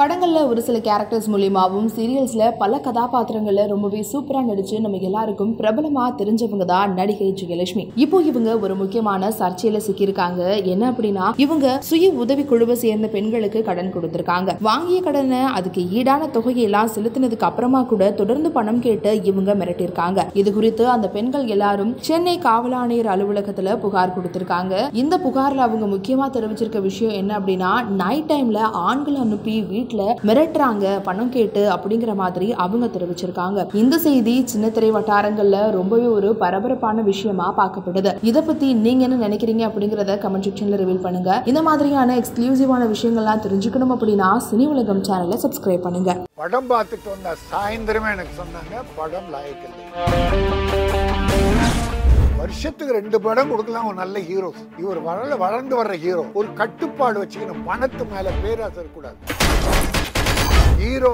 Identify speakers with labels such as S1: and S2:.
S1: படங்களில் ஒரு சில கேரக்டர்ஸ் மூலியமாகவும் சீரியல்ஸில் பல கதாபாத்திரங்களில் ரொம்பவே சூப்பராக நடித்து நம்ம எல்லாருக்கும் பிரபலமாக தெரிஞ்சவங்க தான் நடிகை ஜெயலட்சுமி. இப்போ இவங்க ஒரு முக்கியமான சர்ச்சையில் சிக்கியிருக்காங்க. என்ன அப்படின்னா இவங்க சுய உதவி குழுவை சேர்ந்த பெண்களுக்கு கடன் கொடுத்துருக்காங்க. வாங்கிய கடனை அதுக்கு ஈடான தொகையெல்லாம் செலுத்தினதுக்கு அப்புறமா கூட தொடர்ந்து பணம் கேட்டு இவங்க மிரட்டியிருக்காங்க. இது குறித்து அந்த பெண்கள் எல்லாரும் சென்னை காவல் ஆணையர் அலுவலகத்தில் புகார் கொடுத்திருக்காங்க. இந்த புகாரில் அவங்க முக்கியமாக தெரிவிச்சிருக்க விஷயம் என்ன அப்படின்னா நைட் டைம்ல ஆண்கள் அனுப்பி வீட்டில் மிரட்டுறாங்க பணம் கேட்டு அப்படிங்கிற மாதிரி அவங்க தெரிவிச்சிருக்காங்க. இந்த செய்தி சின்ன திரை வட்டாரங்கள்ல ரொம்பவே ஒரு பரபரப்பான விஷயமா பார்க்கப்படுது. இதை பத்தி நீங்க என்ன நினைக்கிறீங்க அப்படிங்கறத கமெண்ட் செக்ஷன்ல ரிவீல் பண்ணுங்க. இந்த மாதிரியான எக்ஸ்க்ளூசிவான விஷயங்கள்லாம் தெரிஞ்சுக்கணும் அப்படின்னா சினி உலகம் சேனலை சப்ஸ்கிரைப் பண்ணுங்க.
S2: படம் பார்த்துட்டு வந்த சாயந்தரமே எனக்கு சொன்னாங்க படம் லாயக்கில்லை வருஷத்துக்கு ரெண்டு படம் கொடுக்கலாம் ஒரு நல்ல ஹீரோ இவர் வளர வளர்ந்து வர்ற ஹீரோ ஒரு கட்டுப்பாடு வச்சுக்கணும். பணத்து மேல பேராசை கூடாது ஹீரோ